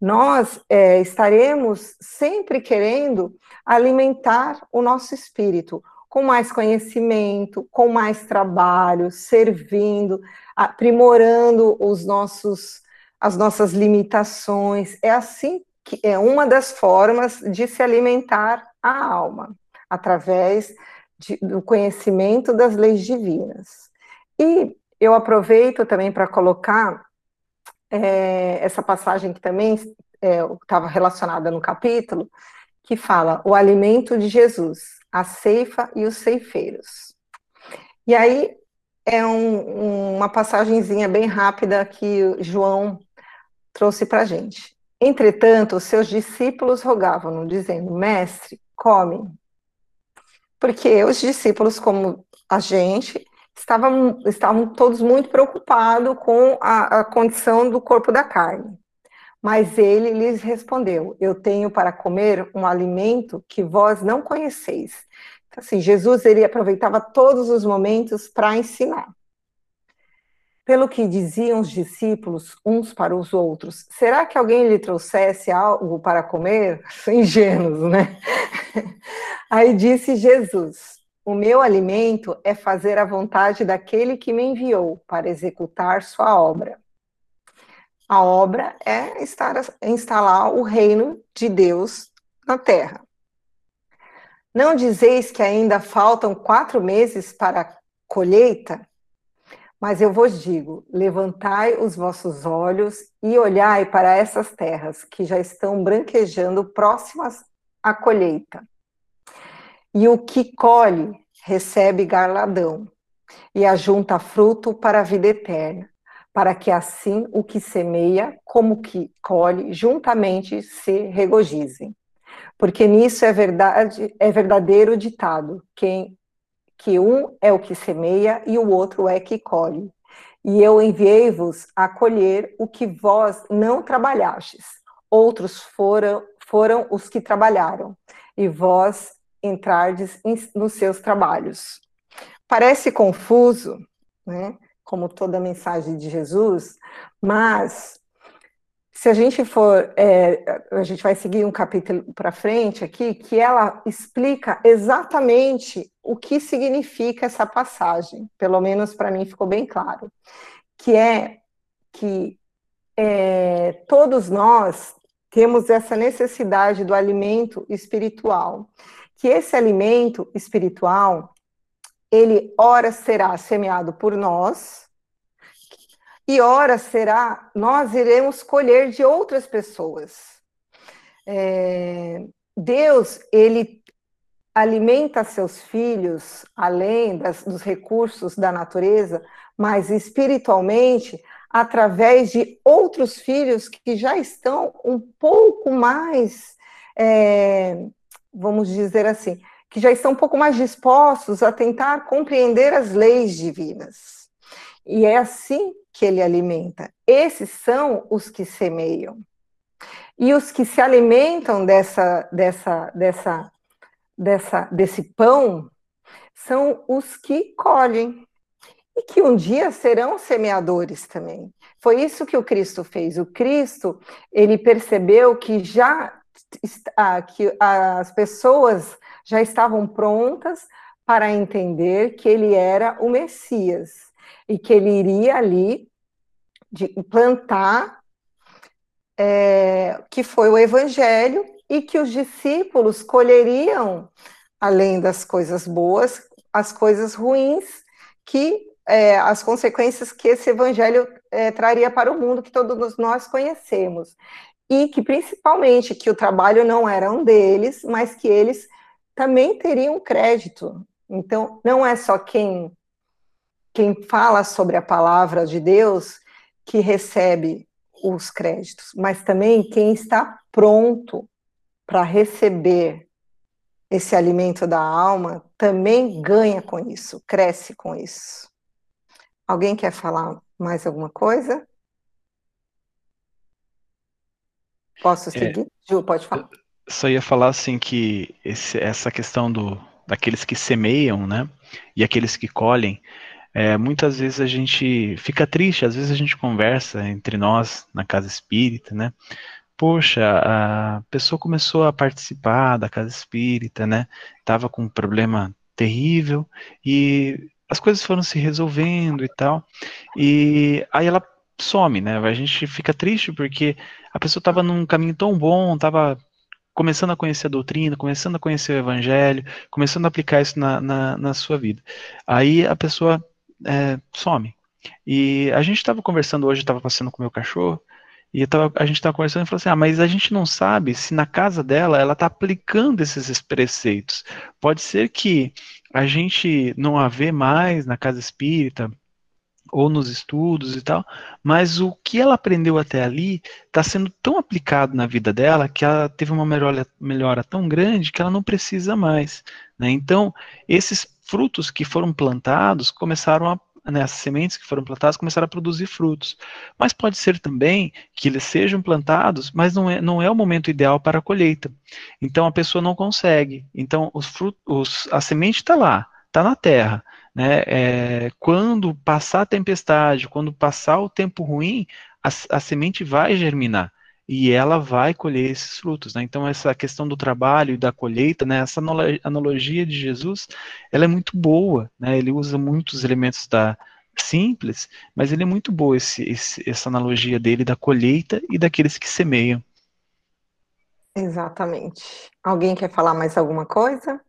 A: nós é, estaremos sempre querendo alimentar o nosso espírito com mais conhecimento, com mais trabalho, servindo, aprimorando os nossos, as nossas limitações. É assim que é uma das formas de se alimentar a alma, através de, do conhecimento das leis divinas. E eu aproveito também para colocar é, essa passagem que também estava é, relacionada no capítulo, que fala o alimento de Jesus, a ceifa e os ceifeiros. E aí é um, uma passagenzinha bem rápida que João trouxe para gente. Entretanto, os seus discípulos rogavam, dizendo: Mestre, come. Porque os discípulos, como a gente, estavam, estavam todos muito preocupados com a, a condição do corpo da carne. Mas ele lhes respondeu: Eu tenho para comer um alimento que vós não conheceis. Então, assim, Jesus ele aproveitava todos os momentos para ensinar. Pelo que diziam os discípulos uns para os outros, será que alguém lhe trouxesse algo para comer? Ingênuos, né? Aí disse Jesus: O meu alimento é fazer a vontade daquele que me enviou para executar sua obra. A obra é estar, instalar o reino de Deus na terra. Não dizeis que ainda faltam quatro meses para a colheita? Mas eu vos digo: levantai os vossos olhos e olhai para essas terras que já estão branquejando próximas à colheita. E o que colhe recebe garladão, e ajunta fruto para a vida eterna, para que assim o que semeia como que colhe juntamente se regozizem. Porque nisso é verdade, é verdadeiro ditado: quem que um é o que semeia e o outro é que colhe. E eu enviei-vos a colher o que vós não trabalhastes. Outros foram, foram os que trabalharam, e vós entrardes nos seus trabalhos. Parece confuso, né? como toda mensagem de Jesus, mas se a gente for, é, a gente vai seguir um capítulo para frente aqui, que ela explica exatamente o que significa essa passagem, pelo menos para mim ficou bem claro, que é que é, todos nós temos essa necessidade do alimento espiritual, que esse alimento espiritual, ele ora será semeado por nós, e ora será, nós iremos colher de outras pessoas. É, Deus, ele alimenta seus filhos, além das, dos recursos da natureza, mas espiritualmente, através de outros filhos que já estão um pouco mais, é, vamos dizer assim, que já estão um pouco mais dispostos a tentar compreender as leis divinas. E é assim que ele alimenta. Esses são os que semeiam. E os que se alimentam dessa, dessa, dessa, dessa, desse pão são os que colhem. E que um dia serão semeadores também. Foi isso que o Cristo fez. O Cristo, ele percebeu que já que as pessoas já estavam prontas para entender que ele era o Messias e que ele iria ali de plantar, é, que foi o Evangelho, e que os discípulos colheriam, além das coisas boas, as coisas ruins, que é, as consequências que esse Evangelho é, traria para o mundo, que todos nós conhecemos. E que, principalmente, que o trabalho não era um deles, mas que eles também teriam crédito Então, não é só quem, quem fala sobre a palavra de Deus que recebe os créditos, mas também quem está pronto para receber esse alimento da alma também ganha com isso, cresce com isso. Alguém quer falar mais alguma coisa? Posso é. seguir? É, Ju, pode falar.
B: Só ia falar assim que esse, essa questão do, daqueles que semeiam, né, e aqueles que colhem, é, muitas vezes a gente fica triste, às vezes a gente conversa entre nós na casa espírita, né, poxa, a pessoa começou a participar da casa espírita, né, tava com um problema terrível e as coisas foram se resolvendo e tal, e aí ela some, né? A gente fica triste porque a pessoa estava num caminho tão bom, estava começando a conhecer a doutrina, começando a conhecer o evangelho, começando a aplicar isso na, na, na sua vida. Aí a pessoa é, some. E a gente estava conversando hoje, estava passeando com meu cachorro, e tava, a gente estava conversando e falou assim: ah, mas a gente não sabe se na casa dela ela está aplicando esses preceitos. Pode ser que a gente não a vê mais na casa espírita, ou nos estudos e tal, mas o que ela aprendeu até ali está sendo tão aplicado na vida dela que ela teve uma melhora, melhora tão grande que ela não precisa mais. Né? Então, esses frutos que foram plantados começaram a né, as sementes que foram plantadas começaram a produzir frutos. Mas pode ser também que eles sejam plantados, mas não é, não é o momento ideal para a colheita. Então a pessoa não consegue. Então os frutos, a semente está lá, está na terra, né, é, quando passar a tempestade, quando passar o tempo ruim, a, a, semente vai germinar e ela vai colher esses frutos. Né? Então, essa questão do trabalho e da colheita, né, essa analogia de Jesus, ela é muito boa. Né? Ele usa muitos elementos da simples, mas ele é muito boa esse, esse, essa analogia dele da colheita e daqueles que semeiam.
A: Exatamente. Alguém quer falar mais alguma coisa?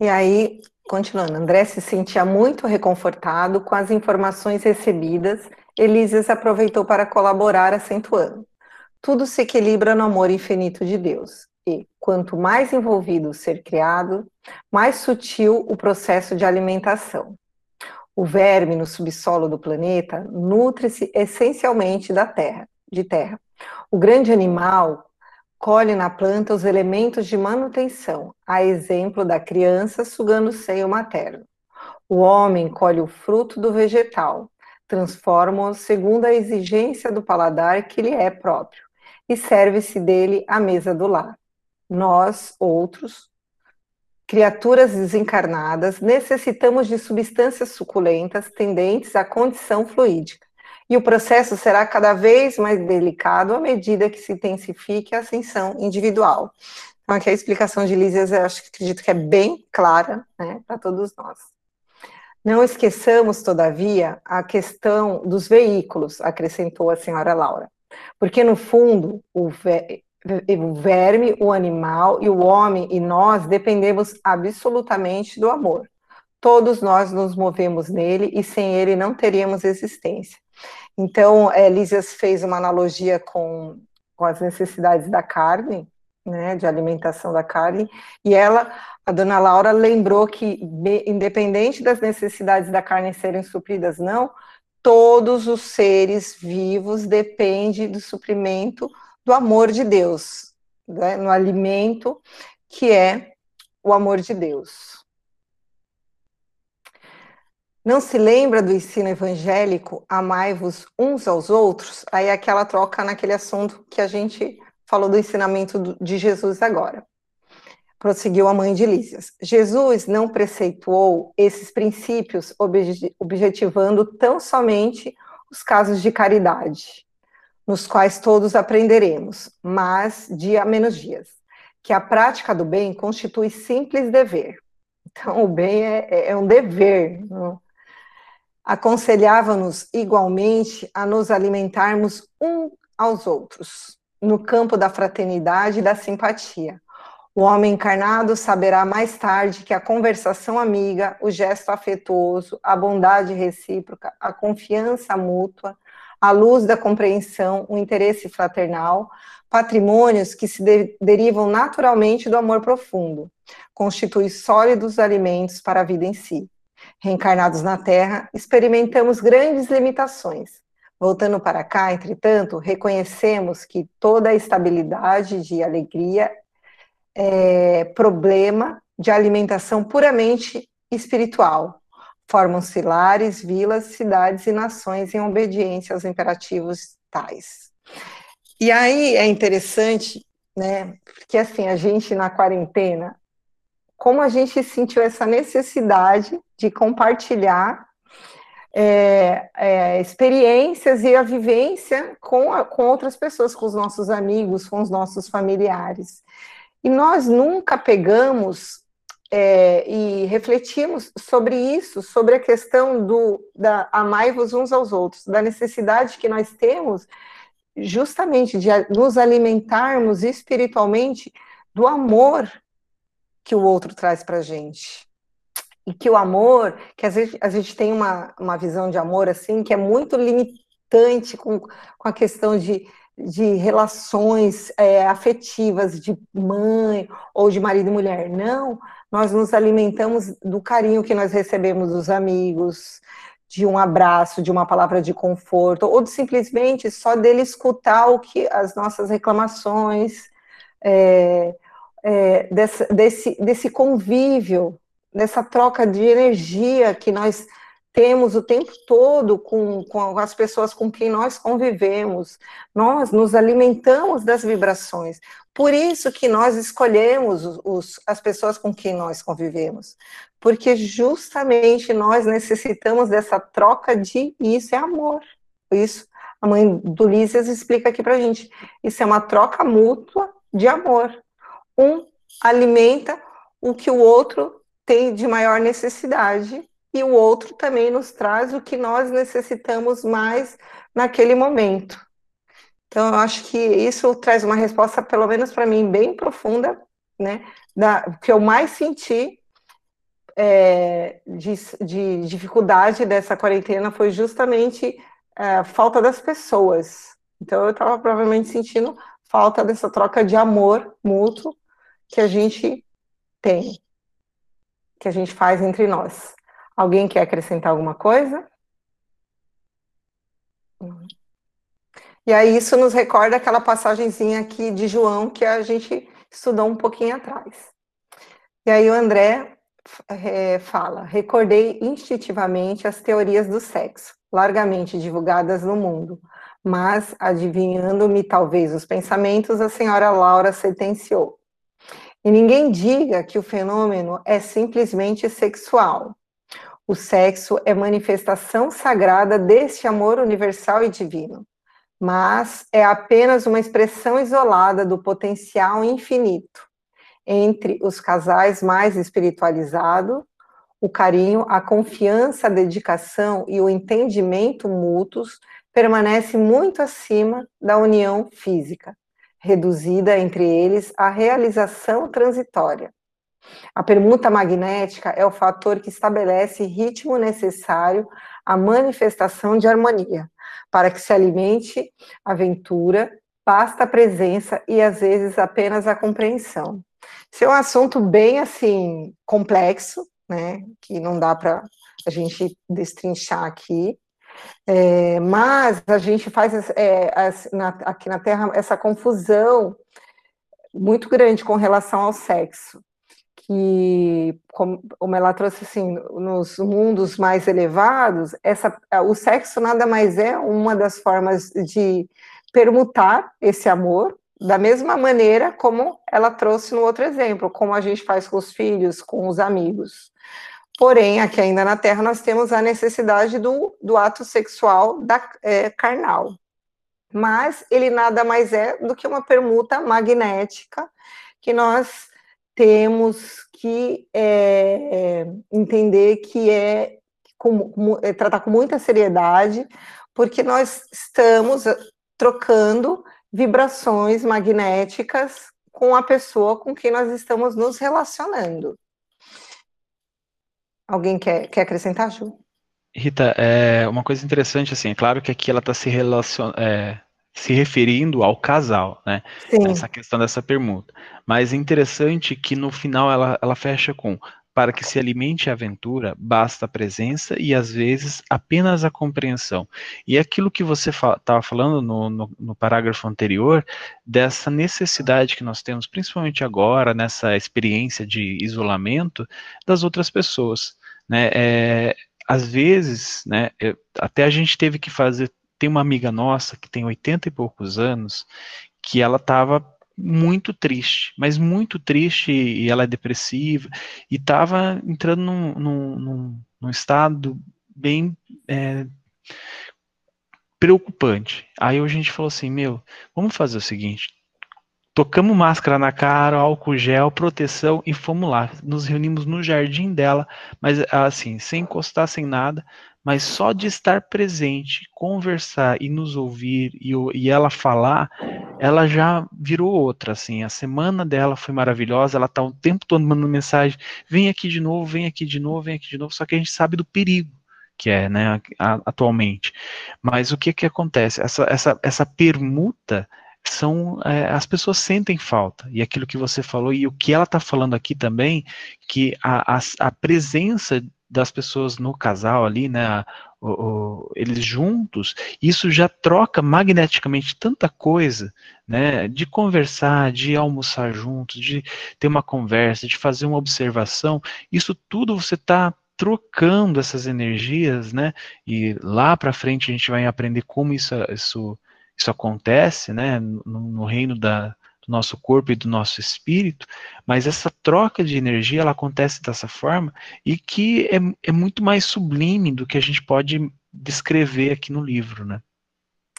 A: E aí, continuando, André se sentia muito reconfortado com as informações recebidas. Elísias aproveitou para colaborar, acentuando. Tudo se equilibra no amor infinito de Deus. E, quanto mais envolvido o ser criado, mais sutil o processo de alimentação. O verme no subsolo do planeta nutre-se essencialmente da terra, de terra. O grande animal colhe na planta os elementos de manutenção, a exemplo da criança sugando o seio materno. O homem colhe o fruto do vegetal, transforma-o segundo a exigência do paladar que lhe é próprio, e serve-se dele à mesa do lar. Nós, outros, criaturas desencarnadas, necessitamos de substâncias suculentas tendentes à condição fluídica e o processo será cada vez mais delicado à medida que se intensifique a ascensão individual. Então, aqui a explicação de Lísias, eu acho que acredito que é bem clara né, para todos nós. Não esqueçamos, todavia, a questão dos veículos, acrescentou a senhora Laura, porque, no fundo, o, o verme, o animal e o homem e nós dependemos absolutamente do amor. Todos nós nos movemos nele e sem ele não teríamos existência. Então, é, Lísias fez uma analogia com, com as necessidades da carne, né, de alimentação da carne, e ela, a dona Laura, lembrou que, independente das necessidades da carne serem supridas, não, todos os seres vivos dependem do suprimento do amor de Deus, né, no alimento que é o amor de Deus. Não se lembra do ensino evangélico, amai-vos uns aos outros? Aí é aquela troca naquele assunto que a gente falou do ensinamento de Jesus agora. Prosseguiu a mãe de Lísias. Jesus não preceituou esses princípios objetivando tão somente os casos de caridade, nos quais todos aprenderemos, mas dia menos dias, que a prática do bem constitui simples dever. Então, o bem é, é, é um dever, não? Aconselhava-nos igualmente a nos alimentarmos um aos outros, no campo da fraternidade e da simpatia. O homem encarnado saberá mais tarde que a conversação amiga, o gesto afetuoso, a bondade recíproca, a confiança mútua, a luz da compreensão, o interesse fraternal, patrimônios que se de derivam naturalmente do amor profundo, constituem sólidos alimentos para a vida em si. Reencarnados na Terra, experimentamos grandes limitações. Voltando para cá, entretanto, reconhecemos que toda a estabilidade de alegria é problema de alimentação puramente espiritual. Formam-se lares, vilas, cidades e nações em obediência aos imperativos tais. E aí é interessante, né? Porque assim, a gente na quarentena, como a gente sentiu essa necessidade de compartilhar é, é, experiências e a vivência com, a, com outras pessoas, com os nossos amigos, com os nossos familiares. E nós nunca pegamos é, e refletimos sobre isso, sobre a questão do da amai-vos uns aos outros, da necessidade que nós temos justamente de nos alimentarmos espiritualmente do amor que o outro traz para a gente. E que o amor, que às vezes a gente tem uma, uma visão de amor assim, que é muito limitante com, com a questão de de relações é, afetivas de mãe ou de marido e mulher. Não, nós nos alimentamos do carinho que nós recebemos dos amigos, de um abraço, de uma palavra de conforto, ou de simplesmente só dele escutar o que as nossas reclamações, é, é, desse, desse, desse convívio, dessa troca de energia que nós temos o tempo todo com, com as pessoas com quem nós convivemos. Nós nos alimentamos das vibrações. Por isso que nós escolhemos os, as pessoas com quem nós convivemos. Porque justamente nós necessitamos dessa troca de isso é amor. Isso a mãe do Lísias explica aqui para gente. Isso é uma troca mútua de amor. Um alimenta o que o outro tem de maior necessidade e o outro também nos traz o que nós necessitamos mais naquele momento. Então, eu acho que isso traz uma resposta, pelo menos para mim, bem profunda, né? Da, que eu mais senti é, de, de, dificuldade dessa quarentena foi justamente é, a falta das pessoas. Então, eu estava provavelmente sentindo falta dessa troca de amor mútuo que a gente tem, que a gente faz entre nós. Alguém quer acrescentar alguma coisa? E aí isso nos recorda aquela passagenzinha aqui de João que a gente estudou um pouquinho atrás. E aí o André é, fala: recordei instintivamente as teorias do sexo, largamente divulgadas no mundo, mas adivinhando-me talvez os pensamentos, a senhora Laura sentenciou. E ninguém diga que o fenômeno é simplesmente sexual. O sexo é manifestação sagrada deste amor universal e divino, mas é apenas uma expressão isolada do potencial infinito entre os casais mais espiritualizados, o carinho, a confiança, a dedicação e o entendimento mútuos permanece muito acima da união física, reduzida entre eles à realização transitória. A permuta magnética é o fator que estabelece ritmo necessário à manifestação de harmonia. Para que se alimente a aventura, basta a presença e às vezes apenas a compreensão. Isso é um assunto bem assim complexo, né? Que não dá para a gente destrinchar aqui. É, mas a gente faz é, as, na, aqui na Terra essa confusão muito grande com relação ao sexo que, como, ela trouxe assim, nos mundos mais elevados, essa, o sexo nada mais é uma das formas de permutar esse amor, da mesma maneira como ela trouxe no outro exemplo, como a gente faz com os filhos, com os amigos. Porém, aqui ainda na Terra, nós temos a necessidade do, do ato sexual da, é, carnal. Mas ele nada mais é do que uma permuta magnética que nós temos que é, entender que é, com, é, tratar com muita seriedade, porque nós estamos trocando vibrações magnéticas com a pessoa com quem nós estamos nos relacionando. Alguém quer, quer acrescentar, Ju?
B: Rita, é uma coisa interessante, assim, é claro que aqui ela está se, relacion, é, se referindo ao casal, né? Sim. Essa questão dessa permuta. Mas é interessante que no final ela, ela fecha com para que se alimente a aventura, basta a presença e às vezes apenas a compreensão. E aquilo que você estava falando no, no, no, parágrafo anterior, dessa necessidade que nós temos, principalmente agora, nessa experiência de isolamento, das outras pessoas. Né? É, às vezes, né, até a gente teve que fazer. Tem uma amiga nossa que tem 80 e poucos anos, que ela estava muito triste, mas muito triste, e ela é depressiva, e estava entrando num, num, num, estado bem é, preocupante. Aí a gente falou assim, meu, vamos fazer o seguinte, tocamos máscara na cara, álcool gel, proteção e fomos lá. Nos reunimos no jardim dela, mas assim, sem encostar, sem nada, mas só de estar presente, conversar e nos ouvir e, e ela falar, ela já virou outra, assim, a semana dela foi maravilhosa, ela tá o tempo todo mandando mensagem, vem aqui de novo, vem aqui de novo, vem aqui de novo, só que a gente sabe do perigo que é, né, atualmente. Mas o que que acontece? Essa, essa, essa permuta são é, as pessoas sentem falta. E aquilo que você falou e o que ela está falando aqui também que a, a, a, presença das pessoas no casal ali, né, o, o, eles juntos, isso já troca magneticamente tanta coisa, né, de conversar, de almoçar juntos, de ter uma conversa, de fazer uma observação, isso tudo você está trocando essas energias, né, e lá para frente a gente vai aprender como isso, isso, isso acontece, né, no, no reino da, do nosso corpo e do nosso espírito, mas essa troca de energia ela acontece dessa forma e que é, é muito mais sublime do que a gente pode descrever aqui no livro, né?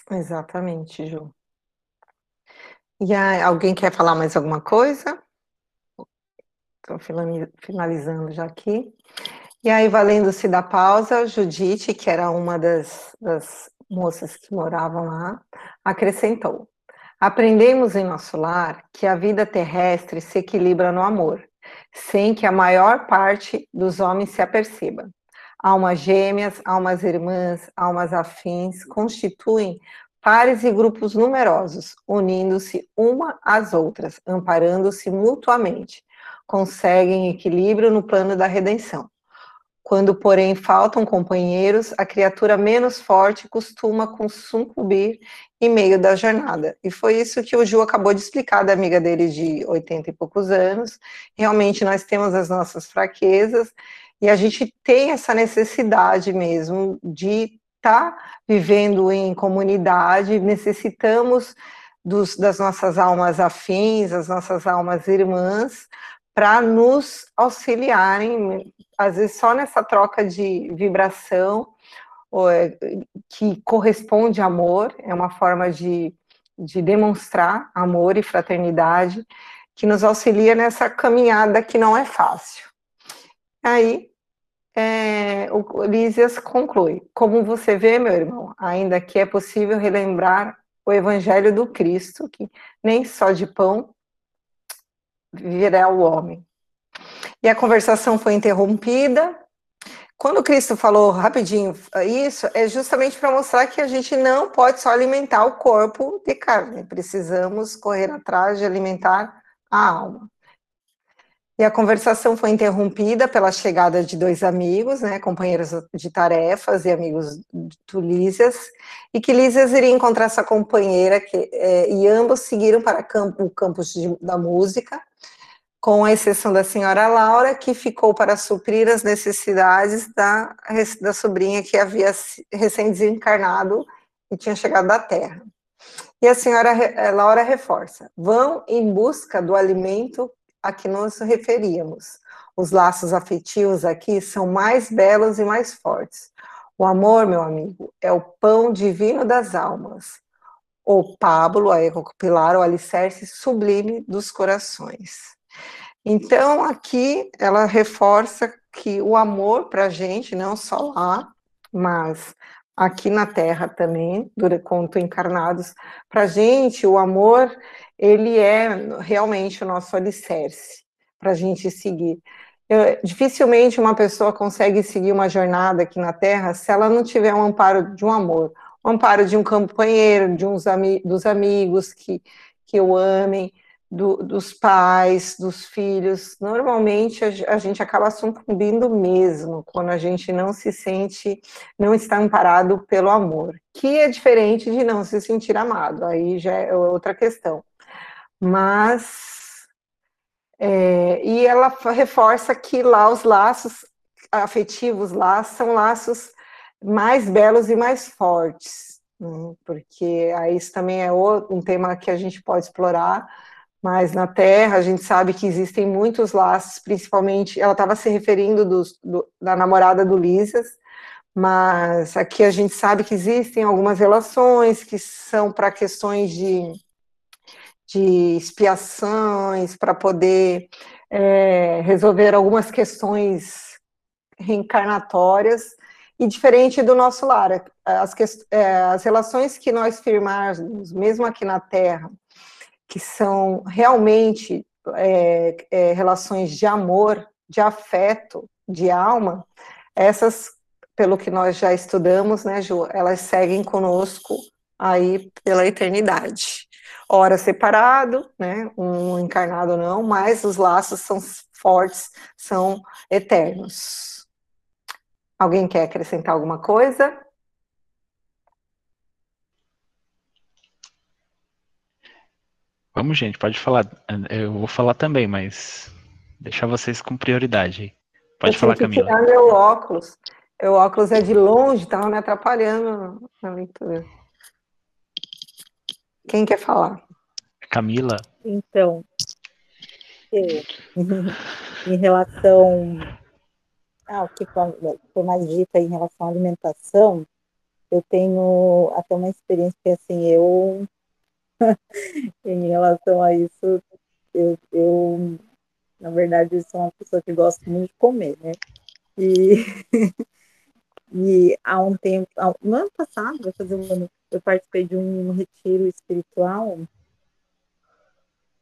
A: Exatamente, Ju. E aí, alguém quer falar mais alguma coisa? Estou finalizando já aqui. E aí, valendo-se da pausa, Judite, que era uma das, das moças que moravam lá, acrescentou: Aprendemos em nosso lar que a vida terrestre se equilibra no amor, sem que a maior parte dos homens se aperceba. Almas gêmeas, almas irmãs, almas afins constituem pares e grupos numerosos, unindo-se uma às outras, amparando-se mutuamente. Conseguem equilíbrio no plano da redenção. Quando, porém, faltam companheiros, a criatura menos forte costuma sucumbir em meio da jornada. E foi isso que o Ju acabou de explicar da amiga dele de 80 e poucos anos. Realmente nós temos as nossas fraquezas e a gente tem essa necessidade mesmo de estar tá vivendo em comunidade, necessitamos dos, das nossas almas afins, as nossas almas irmãs, para nos auxiliarem, às vezes só nessa troca de vibração, é, que corresponde a amor, é uma forma de, de demonstrar amor e fraternidade, que nos auxilia nessa caminhada que não é fácil. Aí, é, o Lísias conclui: Como você vê, meu irmão, ainda que é possível relembrar o Evangelho do Cristo, que nem só de pão viverá o homem. E a conversação foi interrompida. Quando Cristo falou rapidinho isso, é justamente para mostrar que a gente não pode só alimentar o corpo de carne, precisamos correr atrás de alimentar a alma. E a conversação foi interrompida pela chegada de dois amigos, né, companheiros de tarefas e amigos do Lísias, e que Lísias iria encontrar essa companheira, que, é, e ambos seguiram para campo, o campus de, da música, com a exceção da senhora Laura, que ficou para suprir as necessidades da, da sobrinha que havia recém-desencarnado e tinha chegado da Terra. E a senhora eh, Laura reforça: vão em busca do alimento a que nos referíamos. Os laços afetivos aqui são mais belos e mais fortes. O amor, meu amigo, é o pão divino das almas. O pábulo, a recopilar o alicerce sublime dos corações. Então, aqui ela reforça que o amor para a gente, não só lá, mas aqui na Terra também, quanto encarnados, para a gente o amor, ele é realmente o nosso alicerce para a gente seguir. Eu, dificilmente uma pessoa consegue seguir uma jornada aqui na Terra se ela não tiver um amparo de um amor. o amparo de um companheiro, de uns ami dos amigos que, que o amem, do, dos pais, dos filhos. Normalmente a, a, gente acaba sucumbindo mesmo quando a gente não se sente, não está amparado pelo amor, que é diferente de não se sentir amado, aí já é outra questão. Mas, é, e ela reforça que lá os laços afetivos lá são laços mais belos e mais fortes, né? porque aí isso também é um tema que a gente pode explorar, mas na Terra a gente sabe que existem muitos laços, principalmente, ela estava se referindo dos, do, da namorada do Lisas, mas aqui a gente sabe que existem algumas relações que são para questões de, de expiações, para poder é, resolver algumas questões reencarnatórias, e diferente do nosso lar, as, é, as relações que nós firmarmos, mesmo aqui na Terra, que são realmente é, é, relações de amor, de afeto, de alma, essas, pelo que nós já estudamos, né, Ju, elas seguem conosco aí pela eternidade. Ora separado, né, um encarnado não, mas os laços são fortes, são eternos. Alguém quer acrescentar alguma coisa?
B: Vamos, gente, pode falar. Eu vou falar também, mas deixar vocês com prioridade. Pode
A: eu
B: falar, Camila.
A: Tirar meu óculos. Meu óculos é de longe, estava me atrapalhando na leitura. Quem quer falar?
B: Camila.
C: Então, é, em relação ao que foi mais dito em relação à alimentação, eu tenho até uma experiência que assim, eu em relação a isso, eu, eu, na verdade, sou uma pessoa que gosta muito de comer, né? E, e há um tempo, no ano passado, vai fazer um ano, eu participei de um retiro espiritual.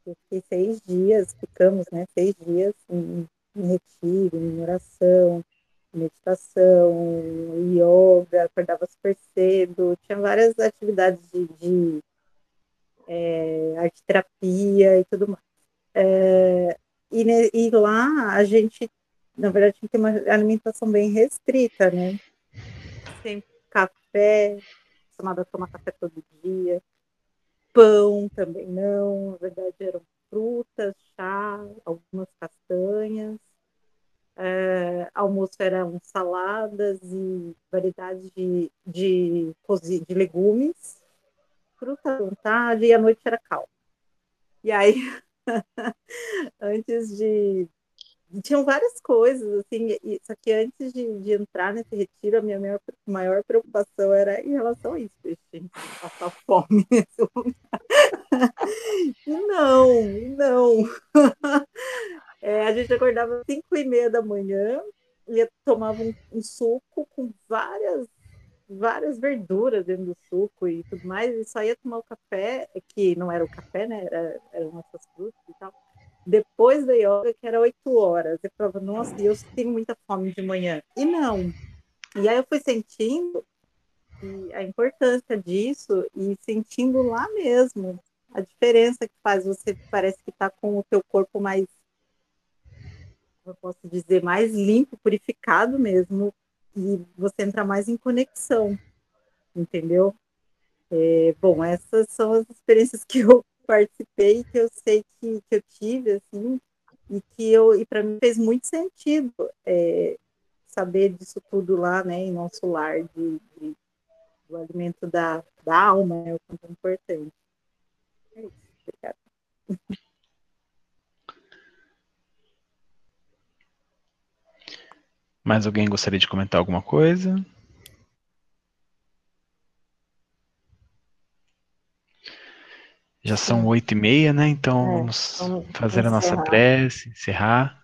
C: Eu fiquei seis dias, ficamos, né? Seis dias em, em retiro, em oração, meditação, yoga, acordava super cedo, tinha várias atividades de, de é, arte terapia e tudo mais. É, e, e, lá a gente, na verdade, tem uma alimentação bem restrita, né? Sempre café, acostumada a tomar café todo dia, pão também não, na verdade eram frutas, chá, algumas castanhas. É, almoço eram saladas e variedades de, de, de legumes fruta à vontade e a noite era calma. E aí, antes de. Tinham várias coisas, assim, e, só que antes de, de, entrar nesse retiro, a minha maior, maior preocupação era em relação a isso, gente, passar fome nesse lugar. E não, não. É, a gente acordava às cinco e meia da manhã, ia tomava um, um suco com várias várias verduras dentro do suco e tudo mais, e só ia tomar o café, que não era o café, né? Era, eram essas frutas e tal. Depois da yoga, que era oito horas, eu falava, nossa, eu tenho muita fome de manhã. E não. E aí eu fui sentindo a importância disso e sentindo lá mesmo a diferença que faz. Você parece que está com o teu corpo mais, eu posso dizer, mais limpo, purificado mesmo, e você entra mais em conexão, entendeu? É, bom, essas são as experiências que eu participei, que eu sei que, que eu tive, assim, e que eu e para mim fez muito sentido é, saber disso tudo lá, né, em nosso lar, de, de do alimento da, da alma, é o quanto importante. É isso, obrigada.
B: Mais alguém gostaria de comentar alguma coisa? Já são oito e meia, né? Então é, vamos, vamos fazer a nossa prece, encerrar.